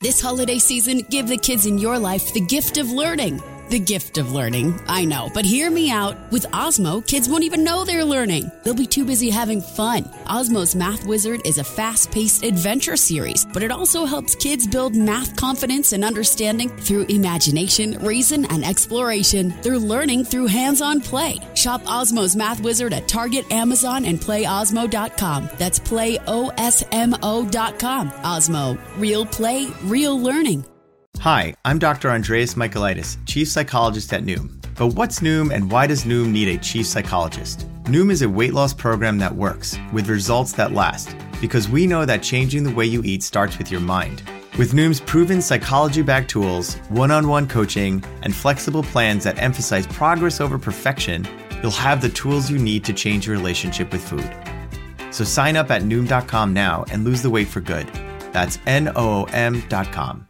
This holiday season, give the kids in your life the gift of learning. The gift of learning, I know, but hear me out. With Osmo, kids won't even know they're learning. They'll be too busy having fun. Osmo's Math Wizard is a fast paced adventure series, but it also helps kids build math confidence and understanding through imagination, reason, and exploration. They're learning through hands on play. Shop Osmo's Math Wizard at Target, Amazon, and playosmo.com. That's playosmo.com. Osmo, real play, real learning. Hi, I'm Dr. Andreas Michaelitis, Chief Psychologist at Noom. But what's Noom and why does Noom need a Chief Psychologist? Noom is a weight loss program that works, with results that last. Because we know that changing the way you eat starts with your mind. With Noom's proven psychology backed tools, one on one coaching, and flexible plans that emphasize progress over perfection, you'll have the tools you need to change your relationship with food. So sign up at Noom.com now and lose the weight for good. That's N O O M.com.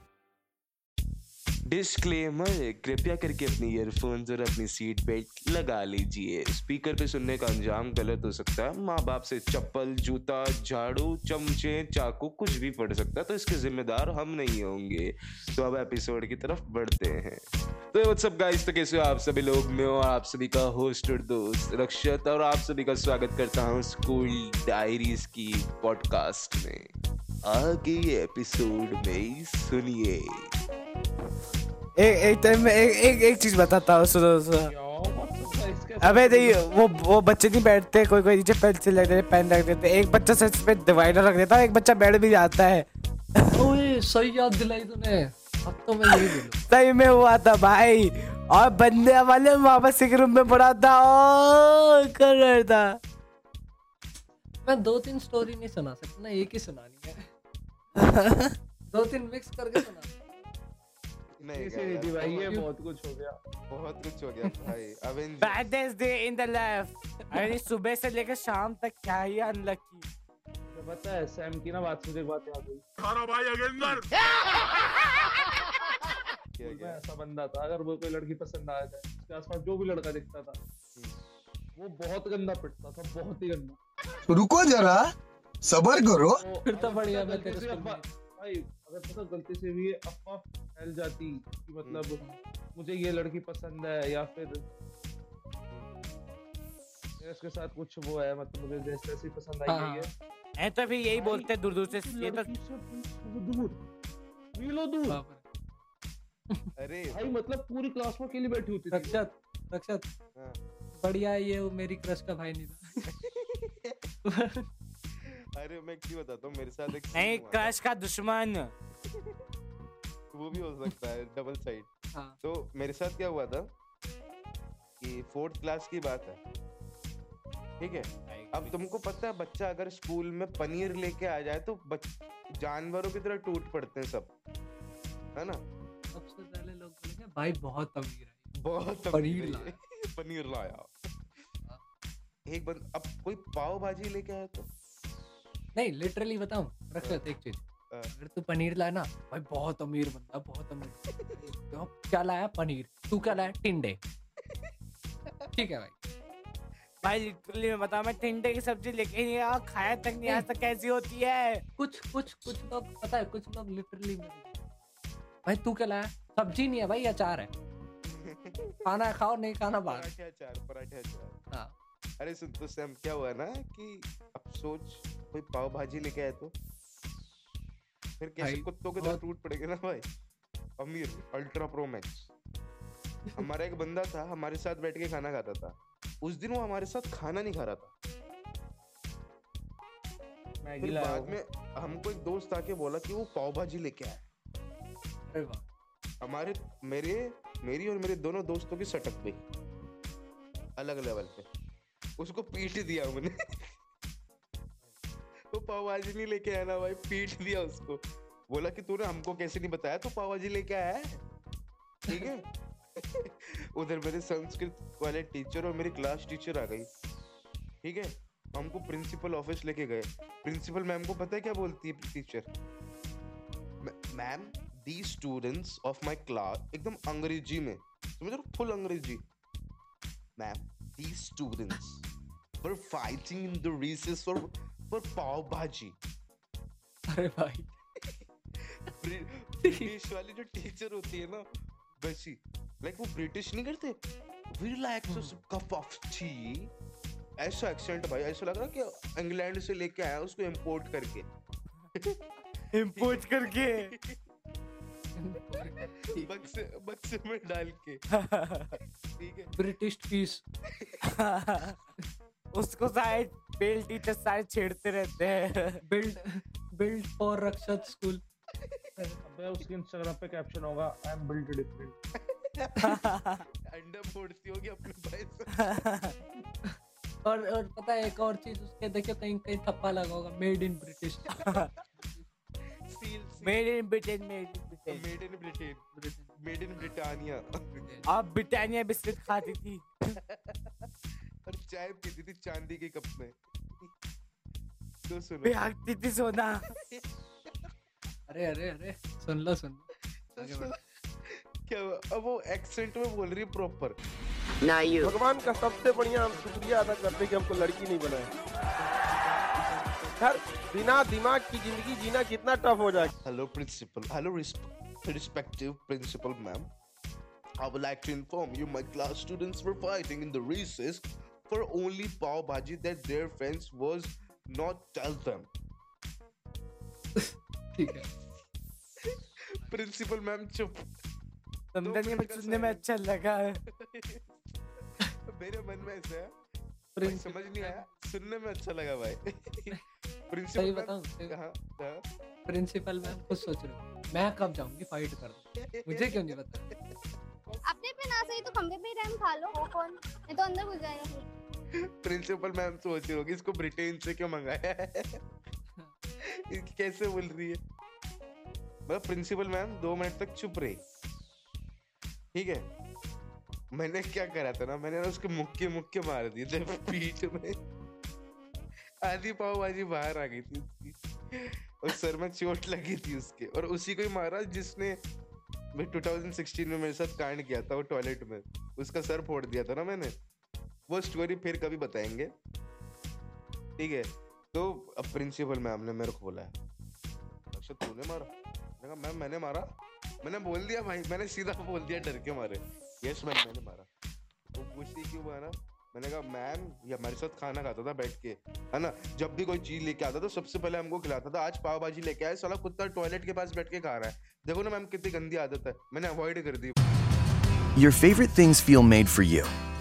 Disclaimer कृपया करके अपनी earphones और अपनी seat belt लगा लीजिए। Speaker पे सुनने का अंजाम गलत हो सकता है। माँ बाप से चप्पल, जूता, झाड़ू, चमचे, चाकू कुछ भी पड़ सकता है तो इसके जिम्मेदार हम नहीं होंगे। तो अब एपिसोड की तरफ़ बढ़ते हैं। तो व्हाट्सअप गाइस तो कैसे हो आप सभी लोग? मैं और आप सभी का होस्ट और दोस्त रक्षत, और आप सभी का स्वागत करता हूँ स्कूल डायरीज की पॉडकास्ट में। आगे एपिसोड में सुनिए। एक एक टाइम में एक एक एक चीज़ बताता हूँ सुनो सुनो। अबे नहीं वो वो बच्चे नहीं बैठते कोई कोई नीचे पेंसिल रख देते पेन रख देते एक बच्चा सच पे डिवाइडर रख देता है एक बच्चा बैठ भी जाता है। ओए सही याद दिलाई तूने। अब तो मैं यही बोलूँ। सही में हुआ था भाई। और बंदे वाले वापस एक रूम में पड़ा था। ओ कर रहा था। मैं दो तीन स्टोरी नहीं सुना सकता ना एक ही सुनानी है। दो तीन मिक्स करके सुना नहीं भाई ये बहुत- बहुत कुछ हो गया। बहुत कुछ हो गया भाई baddest day in the life अरे सुबह से लेकर शाम तक क्या ही अनलकी तो पता है सैम की ना बात मुझे बात याद हुई। किया गया। ऐसा बंदा था अगर वो कोई लड़की पसंद आ जाए उसके आसपास जो भी लड़का दिखता था वो बहुत गंदा पिटता था बहुत ही गंदा। रुको जरा सबर करो। तो फिर तो बढ़िया, मैं भाई अगर पता गलती से भी अफवाह फैल जाती कि मतलब मुझे ये लड़की पसंद है या फिर इसके साथ कुछ वो है मतलब मुझे जैसे जैसी पसंद आई हाँ, है। ये ऐ तो फिर यही बोलते दूर दूर से ये तो दूर- मिलो दूर। अरे। भाई मतलब पूरी क्लास में अकेली बैठी होती थी। रक्षत रक्षत हाँ। बढ़िया है ये वो मेरी क्रश का भाई नहीं था। अरे मैं क्यों बताता हूँ मेरे साथ एक नहीं। क्रश का दुश्मन। वो भी हो सकता है डबल साइड हाँ। तो मेरे साथ क्या हुआ था कि फोर्थ क्लास की बात है। ठीक है? अब तुमको पता है बच्चा अगर स्कूल में पनीर लेके आ जाए तो बच, जानवरों की तरह टूट पड़ते हैं सब। है ना? सबसे पहले लोग बोलेंगे भाई बहुत अमीर है बहुत पनीर लाया। पनीर लाया। एक बंद अब कोई पाव भाजी लेके आया तो? नहीं लिटरली बताऊँ रक्षत एक चीज़। हाँ। अगर तू पनीर लाया ना भाई बहुत अमीर बंदा बहुत अमीर। तो क्या लाया पनीर? तू क्या लाया? टिंडे। ठीक है भाई। भाई लिटरली मैं बता मैं टिंडे की सब्ज़ी लेके नहीं आया खाया तक नहीं आज तक कैसी होती है? कुछ कुछ कुछ लोग पता है कुछ लोग लिटरली भाई तू क्या लाया? सब्ज़ी नहीं है भाई अचार है। खाना खाओ नहीं खाना बाहर। पराठे अचार पराठे अचार। हाँ। अरे सुन तो सैम क्या हुआ ना कि अब सोच कोई पाव भाजी लेके आए तो? फिर कैसे कुत्तों के तरह टूट पड़ेगा ना भाई। अमीर अल्ट्रा प्रो मैक्स हमारा एक बंदा था हमारे साथ बैठ के खाना खाता था। उस दिन वो हमारे साथ खाना नहीं खा रहा था। फिर बाद में हमको एक दोस्त आके बोला कि वो पाव भाजी लेके आया। हमारे मेरे मेरी और मेरे दोनों दोस्तों की सटक गई अलग लेवल पे। उसको पीट दिया हमने। वो पाव भाजी नहीं लेके आया ना भाई, पीट दिया उसको। बोला कि तूने हमको कैसे नहीं बताया, तू पाव भाजी लेके आया है? ठीक है? उधर मेरे संस्कृत वाले टीचर और मेरी क्लास टीचर आ गई। ठीक है? हमको प्रिंसिपल ऑफ़िस लेके गए। प्रिंसिपल मैम को पता है क्या बोलती है teacher ma'am the students of my class एकदम अंग्रेज़ी में, समझ रहे फुल अंग्रेज़ी। Ma'am the students were fighting in the recess for for pav bhaji अरे भाई. ब्रिटिश वाली जो टीचर होती है ना वैसी. लाइक वो ब्रिटिश नहीं करते? रिलैक्स कप ऑफ़ टी ऐसा एक्सेंट भाई. ऐसा लग रहा कि इंग्लैंड से लेके आया उसको इंपोर्ट करके. इम्पोर्ट करके? बक्से बक्से में डाल के. ठीक है. ब्रिटिश पीस उसको शायद बेल टीचर शायद छेड़ते रहते हैं। Build build for Rakshak school अबे उसके इंस्टाग्राम पे कैप्शन होगा आई एम बिल्ट डिफरेंट अंडा फोड़ती होगी अपने भाई और और पता है एक और चीज़ उसके देखियो कहीं कहीं थप्पा लगा होगा made in British made in Britain made in Britain made in Britain made in Britannia आप ब्रिटानिया बिस्किट खाती थी। और चाय पीती थी चांदी के कप में। तो सुनो बिहागती थी सोना अरे अरे अरे सुन लो सुन लो तो। क्या हुआ? अब वो एक्सेंट में बोल रही है प्रॉपर भगवान का सबसे बढ़िया हम शुक्रिया अदा करते हैं कि हमको लड़की नहीं बनाए यार बिना दिमाग की ज़िंदगी जीना कितना टफ हो जाए Hello, principal. Hello, res- respective principal, ma'am. I would like to inform you my class students were fighting in the recess for only pav bhaji that their friends was not tell them. ठीक है। Principal ma'am चुप। समझा नहीं का सुनने में अच्छा लगा है। मेरे मन में ऐसा है। समझ नहीं आया। सुनने में अच्छा लगा भाई। प्रिंसिपल बताऊँ? सही हाँ हाँ। प्रिंसिपल मैम खुद सोच रहे हो। मैं कब जाऊँगी? फाइट कर मुझे क्यों नहीं पता? अपने पे ना सही तो खंबे पे ही रैम खा लो। वो कौन? नहीं तो अंदर घुस जाएगा। प्रिंसिपल मैम सोच रही होगी, इसको ब्रिटेन से क्यों मंगाया है? कैसे बोल रही है? मतलब प्रिंसिपल मैम, दो मिनट तक चुप रही। ठीक है? मैंने क्या करा था ना, मैंने ना उसके मुक्के मुक्के मार दिए थे पीठ में। आधी पाव भाजी बाहर आ गई थी उसकी। और सर में चोट लगी थी उसके। और उसी को ही मारा जिसने मैं 2016 में मेरे साथ कांड किया था वो टॉयलेट में। उसका सर फोड़ दिया था ना मैंने। वो स्टोरी फिर कभी बताएँगे। ठीक है? तो अब प्रिंसिपल मैम ने मेरे को बोला है। अक्षत तूने मारा? मैंने कहा, मैम, मैंने मारा। मैंने बोल दिया भाई, मैंने सीधा बोल दिया, डर के मारे। यस मैम मैंने मारा। वो पूछती क्यों मारा मैंने कहा मैम ये हमारे साथ खाना खाता था बैठ के, है ना? जब भी कोई चीज़ लेके आता था, सबसे पहले हमको खिलाता था, आज पाव भाजी लेके आए साला कुत्ता टॉयलेट के पास बैठ के खा रहा है। देखो ना मैम कितनी गंदी आदत है। मैंने अवॉइड कर दी। Your favorite things feel made for you.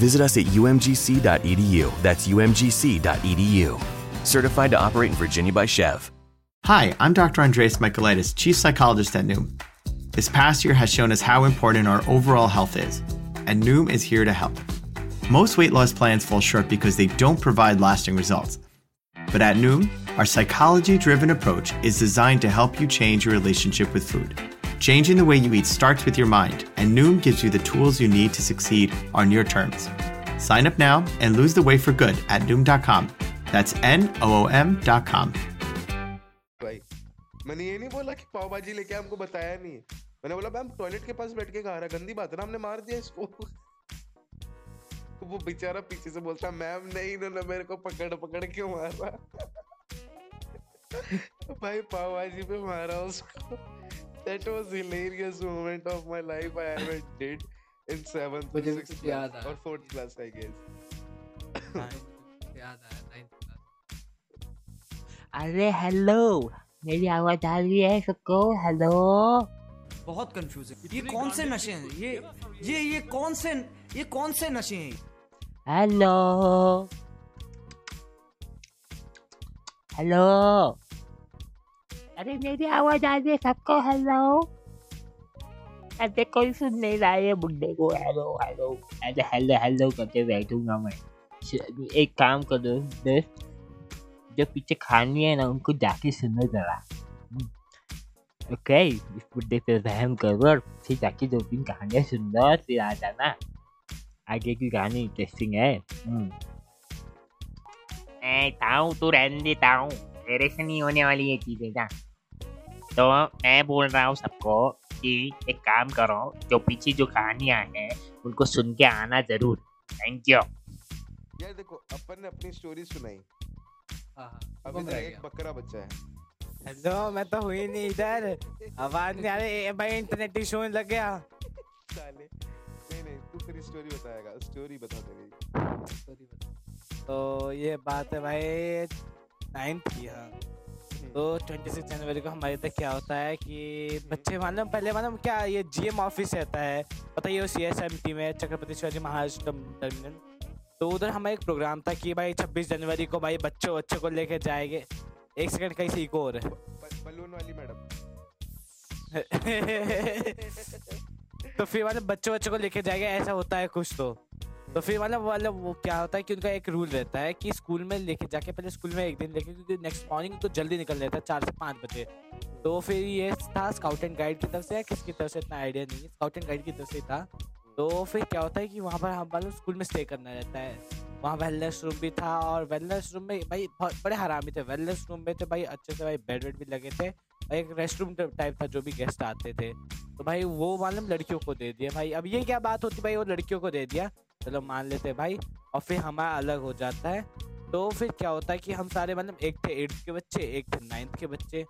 Visit us at umgc.edu. That's umgc.edu. Certified to operate in Virginia by Chev. Hi, I'm Dr. Andreas Michaelitis, Chief Psychologist at Noom. This past year has shown us how important our overall health is, and Noom is here to help. Most weight loss plans fall short because they don't provide lasting results. But at Noom, our psychology driven approach is designed to help you change your relationship with food. Changing the way you eat starts with your mind, and Noom gives you the tools you need to succeed on your terms. Sign up now and lose the weight for good at Noom.com. That's N O O M.com. भाई मैंने ये नहीं बोला कि पाव भाजी लेके आए, हमको बताया नहीं मैंने बोला मैम टॉयलेट के पास बैठ के खा रहा है गंदी बात है ना हमने मार दिया इसको वो बेचारा पीछे से बोलता मैम नहीं इन्होंने मेरे को पकड़ पकड़ क्यों मारा भाई पाव भाजी पे मारा उसको that was hilarious moment of my life I ever did in seventh or sixth class or fourth class I guess। अरे हेलो मेरी आवाज़ आ रही है सबको हेलो बहुत कंफ्यूज है ये कौन से नशे हैं ये ये ये कौन से ये कौन से नशे हैं हेलो हेलो अरे मेरी आवाज़ आ रही है, सबको हेलो अरे कोई सुन नहीं रहा है बुड्ढे को। हेलो हेलो अरे हेलो हेलो करके बैठूँगा मैं। एक काम करो जो पीछे खानी है ना, उनको जाके सुनो जरा। ओके इस बुड्ढे पे रहम करो और फिर जाके दो तीन कहानियाँ सुन लो और फिर आ जाना। आगे की कहानी इंटरेस्टिंग है। हम्म। ताऊ, तू रहने दे, ताऊ। तेरे से नहीं होने वाली ये चीज़ें ना तो मैं बोल रहा हूँ सबको कि एक काम करो जो पीछे जो कहानियाँ हैं उनको सुन के आना ज़रूर थैंक यू यार देखो अपन ने अपनी स्टोरी सुनाई अभी तक एक बकरा बच्चा है हेलो मैं तो हुई नहीं इधर आवाज़ नहीं आ रही भाई इंटरनेट इशू होने लग गया साले नहीं नहीं तू तेरी स्टोरी बताएगा स्टोरी बता तेरी तो ये बात है भाई नाइन्थ की हाँ तो ट्वेंटी सिक्स जनवरी को हमारे इधर क्या होता है कि बच्चे मालूम पहले मालूम क्या ये जीएम ऑफ़िस रहता है? पता ही वो सी एस एम टी में छत्रपति शिवाजी महाराज टर्मिनल तो उधर हमारा एक प्रोग्राम था कि भाई छब्बीस जनवरी को भाई बच्चों बच्चों को लेके जाएँगे। एक सेकंड कहीं से इको हो रहा है? बलून वाली मैडम। तो फिर मतलब बच्चों बच्चों को लेके जाएगा ऐसा होता है कुछ तो। तो फिर मतलब मतलब वो क्या होता है कि उनका एक रूल रहता है कि स्कूल में लेके जाके पहले स्कूल में एक दिन लेके क्योंकि नेक्स्ट मॉर्निंग तो जल्दी निकल जाता है, चार से पाँच बजे। तो फिर ये था स्काउट एंड गाइड की तरफ़ से या किसकी तरफ़ से इतना आइडिया नहीं है स्काउट एंड गाइड की तरफ़ से था। तो फिर क्या होता है कि वहाँ पर हम मतलब स्कूल में स्टे करना रहता है। वहाँ वेलनेस रूम भी था और वेलनेस रूम में भाई बड़े हरामी थे। वेलनेस रूम में थे भाई अच्छे से भाई बेड वेड भी लगे थे और एक रेस्ट रूम टाइप था जो भी गेस्ट आते थे। तो भाई वो मालूम लड़कियों को दे दिया। भाई अब ये क्या बात होती भाई वो लड़कियों को दे दिया चलो मान लेते भाई, और फिर हमारा अलग हो जाता है। तो फिर क्या होता है कि हम सारे मतलब एक थे एट्थ के बच्चे, एक थे नाइन्थ के बच्चे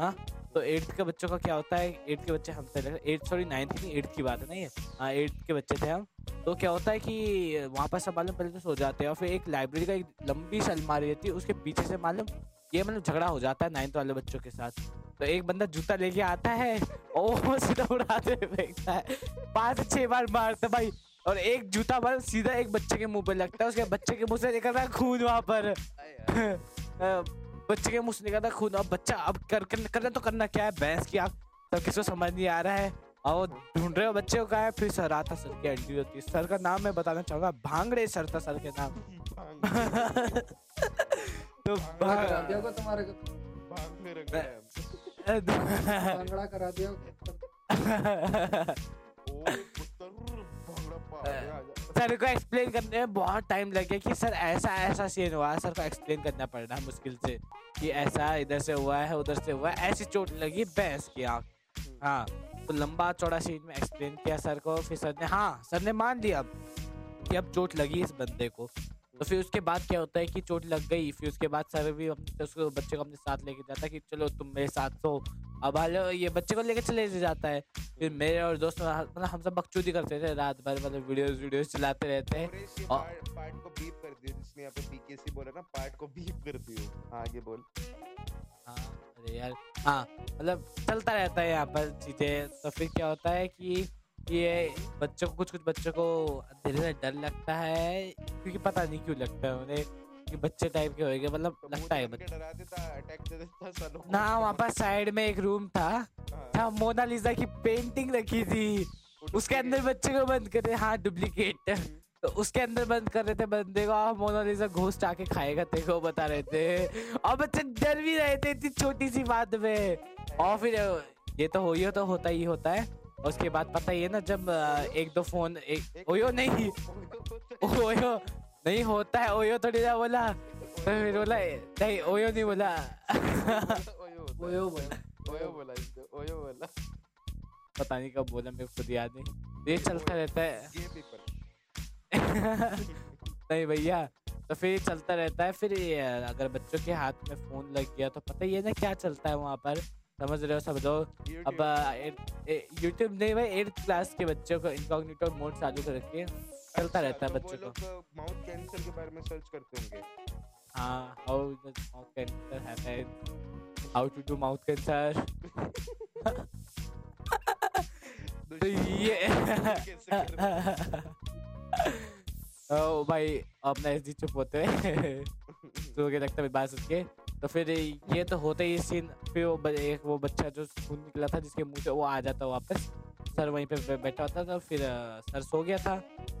हाँ? तो एट्थ के बच्चों का क्या होता है? एट्थ के बच्चे हमसे एट्थ सॉरी नाइन्थ की एट्थ की बात है ना ये? हाँ एट्थ के बच्चे थे हम। तो क्या होता है कि वहाँ पर सब मालूम पहले तो सो जाते हैं, और फिर एक लाइब्रेरी का एक लंबी सी अलमारी रहती है, उसके पीछे से मालूम ये मतलब झगड़ा हो जाता है नाइन्थ वाले बच्चों के साथ। तो एक बंदा जूता लेके आता है, और सीधा उड़ाते फेंकता है। पाँच, छह बार मारता भाई। और एक जूता मार सीधा एक बच्चे के मुँह पर लगता है उसके बच्चे के मुँह से निकल रहा है खून वहाँ पर। बच्चे के मुँह से निकल रहा है खून। अब बच्चा अब कर, कर, करना तो करना क्या है? भैंस की आप सब किसी को समझ नहीं आ रहा है। और ढूंढ रहे हो बच्चे को कहा है? फिर सर आता सर की एंट्री होती है। सर का नाम मैं बताना चाहूँगा भांगड़े सर था सर के नाम। तो तुम्हारे है भंगड़ा करा दिया। सर को एक्सप्लेन करने में बहुत टाइम लग गया कि सर ऐसा ऐसा सीन हुआ। सर को एक्सप्लेन करना पड़ रहा मुश्किल से कि ऐसा इधर से हुआ है, उधर से हुआ है। ऐसी चोट लगी बहस की आँख हाँ तो लंबा चौड़ा सीन में एक्सप्लेन किया सर को। फिर सर ने हाँ सर ने मान लिया अब कि अब चोट लगी इस बंदे को। तो फिर उसके बाद क्या होता है कि चोट लग गई फिर उसके बाद सर भी अपने उसको बच्चे को अपने साथ लेके जाता है कि चलो तुम मेरे साथ सो अब हालो ये बच्चे को लेके चले जाता है। फिर मेरे और दोस्त मतलब हम सब बकचोदी करते थे रात भर मतलब वीडियोस वीडियोस चलाते रहते हैं। और पार्ट को बीप कर दियो जिसने यहाँ पे पीकेसी बोला ना पार्ट को बीप कर दियो। हाँ, आगे बोल। हाँ अरे यार हाँ मतलब चलता रहता है यहाँ पर चीज़ें। तो फिर क्या होता है कि ये बच्चों को कुछ कुछ बच्चों को अंधेरे से डर लगता है क्योंकि पता नहीं क्यों लगता है उन्हें कि बच्चे टाइप के होएँगे मतलब लगता है। ना वहाँ पर साइड में एक रूम था था मोनालिसा की पेंटिंग रखी थी। उसके अंदर बच्चे को बंद करे हाँ डुप्लीकेट तो उसके अंदर बंद कर रहे थे बंदे को और मोनालिसा घोस्ट आके खाएगा तेरे को बता रहे थे। और बच्चे डर भी रहे थे इतनी छोटी सी बात में। और फिर ये तो होयो तो होता ही होता है। उसके बाद पता ही है ना जब एक दो फ़ोन एक ओयो नहीं ओयो नहीं होता है ओयो थोड़ी ना बोला तो फिर बोला नहीं ओयो नहीं बोला। ओयो बोला। ओयो बोला ओयो बोला। पता नहीं कब बोला मेरे खुद याद नहीं। ये चलता रहता है। नहीं भैया तो फिर ये चलता रहता है फिर ये अगर बच्चों के हाथ में फ़ोन लग गया तो पता ही है ना क्या चलता है वहाँ पर। समझ रहे हो सब लोग अब यूट्यूब नहीं भाई एट्थ क्लास के बच्चों को इनकॉग्निटो मोड चालू कर करके चलता रहता है तो बच्चों को। माउथ कैंसर के बारे में सर्च करते होंगे। हाँ how mouth cancer happens how to do mouth cancer तो ये ओ भाई अपना एसडी चुप होते हैं। तो क्या लगता है बात सुन के। तो फिर ये तो होता ही सीन फिर वो एक वो बच्चा जो खून निकला था, जिसके मुँह से वो आ जाता वापस। सर वहीं पे बैठा होता था फिर सर सो गया था।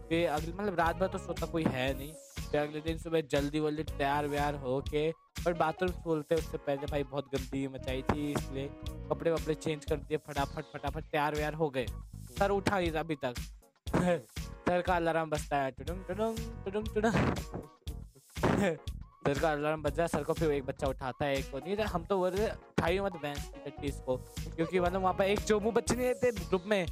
फिर अगले मतलब रात भर तो सोता कोई है नहीं। फिर अगले दिन सुबह जल्दी वल्दी तैयार व्यार हो के पर बाथरूम खोलते उससे पहले भाई बहुत गंदगी मचाई थी, इसलिए कपड़े वपड़े चेंज कर दिए, फटाफट फटाफट तैयार व्यार हो गए। सर उठा नहीं अभी तक। सर का अलार्म बजता है, टुडुंग टुडुंग टुडुंग टुडुंग। सर का अलार्म बज रहा है सर को फिर एक बच्चा उठाता है एक को नहीं हम तो बोल रहे उठाई मत बहन की को क्योंकि मतलब वहाँ पर एक चोमू बच्चे नहीं रहते ग्रुप में।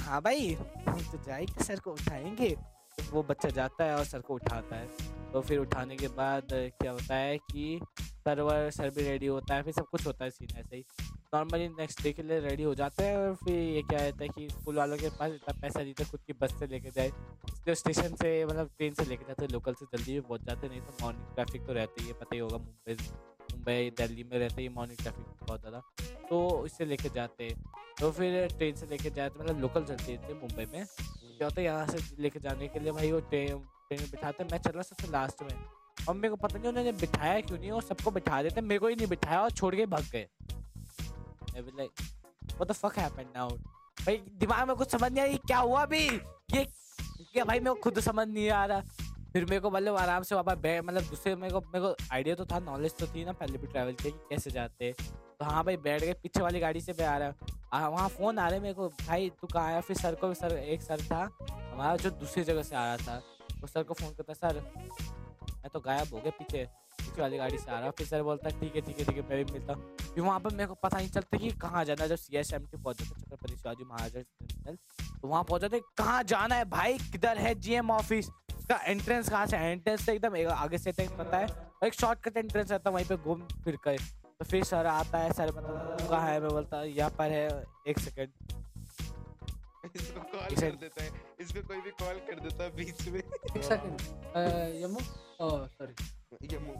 हाँ भाई हम तो जाएँगे सर को उठाएँगे। तो वो बच्चा जाता है और सर को उठाता है। तो फिर उठाने के बाद क्या होता है कि सर्वर सर भी रेडी होता है फिर सब कुछ होता है सीन ऐसे ही। नॉर्मली नेक्स्ट डे के लिए रेडी हो जाते हैं और फिर ये क्या रहता है कि स्कूल वालों के पास इतना पैसा नहीं था, खुद की बस से लेके जाए। इसलिए स्टेशन से मतलब ट्रेन से लेके जाते हैं लोकल से जल्दी भी पहुँच जाते नहीं तो मॉर्निंग ट्रैफ़िक तो रहती ही है, पता ही होगा मुंबई मुंबई, दिल्ली में रहते ही मॉर्निंग ट्रैफ़िक बहुत ज़्यादा। तो इससे लेके जाते हैं। तो फिर ट्रेन से लेके जाते मतलब लोकल चलती थी मुंबई में। क्या होता है, यहाँ से लेके जाने के लिए भाई वो ट्रेन ट्रेन में बिठाते हैं। मैं चल रहा सबसे लास्ट में। और मेरे को पता नहीं, उन्होंने बिठाया क्यों नहीं, और सबको बिठा देते मेरे को ही नहीं बिठाया और छोड़ के भाग गए। Like what the fuck happened now भाई दिमाग में कुछ समझ नहीं आ रही क्या हुआ अभी? ये क्या भाई मेरे को खुद समझ नहीं आ रहा। फिर मेरे को मतलब आराम से वहाँ बैठ मतलब दूसरे मेरे को मेरे को आइडिया तो था नॉलेज तो थी ना पहले भी ट्रैवल किया कि कैसे जाते तो हाँ भाई बैठ गए पीछे वाली गाड़ी से मैं आ रहा आ, वहाँ फ़ोन आ रहे मेरे को भाई तू कहाँ आया फिर सर को सर एक सर था हमारा जो दूसरी जगह से आ रहा था। वो सर को फ़ोन करता सर मैं तो गायब हो गया पीछे पीछे वाली गाड़ी से आ रहा फिर सर बोलता ठीक है ठीक है ठीक है मैं भी मिलता हूँ। फिर वहाँ पर मेरे को पता नहीं चलता कि कहाँ जाना है। जब सी एस एम टी पहुँच जाते छत्रपति शिवाजी महाराज टर्मिनल तो वहाँ पहुँच जाते कहाँ जाना है भाई? किधर है जीएम ऑफ़िस उसका एंट्रेंस कहाँ से एंट्रेंस से एकदम आगे से तक पता है और एक शॉर्टकट एंट्रेंस रहता है वहीं पे घूम फिर कर। तो फिर सर आता है सर मतलब "तू कहाँ है? मैं बोलता यहाँ पर है एक सेकेंड इसको कॉल कर देता है। इसको कोई भी कॉल कर देता है बीच में। एक सेकंड यमु? ओह सॉरी यमु।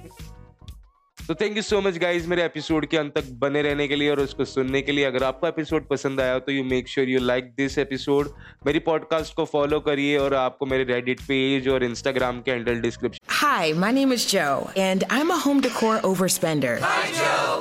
तो thank you so much guys मेरे एपिसोड के अंत तक बने रहने के लिए और उसको सुनने के लिए अगर आपको एपिसोड पसंद आया तो you make sure you like this episode मेरी पॉडकास्ट को फॉलो करिए और आपको मेरे रेडिट पेज और इंस्टाग्राम के handle description Hi, my name is Joe, and I'm a home decor overspender. Hi, Joe.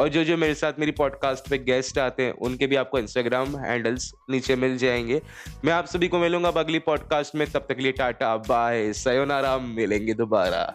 और जो जो मेरे साथ मेरी पॉडकास्ट पे गेस्ट आते हैं, उनके भी आपको इंस्टाग्राम हैंडल्स नीचे मिल जाएँगे। मैं आप सभी को मिलूँगा अगली पॉडकास्ट में। तब तक लिए टाटा बाय सयोनारा मिलेंगे दोबारा।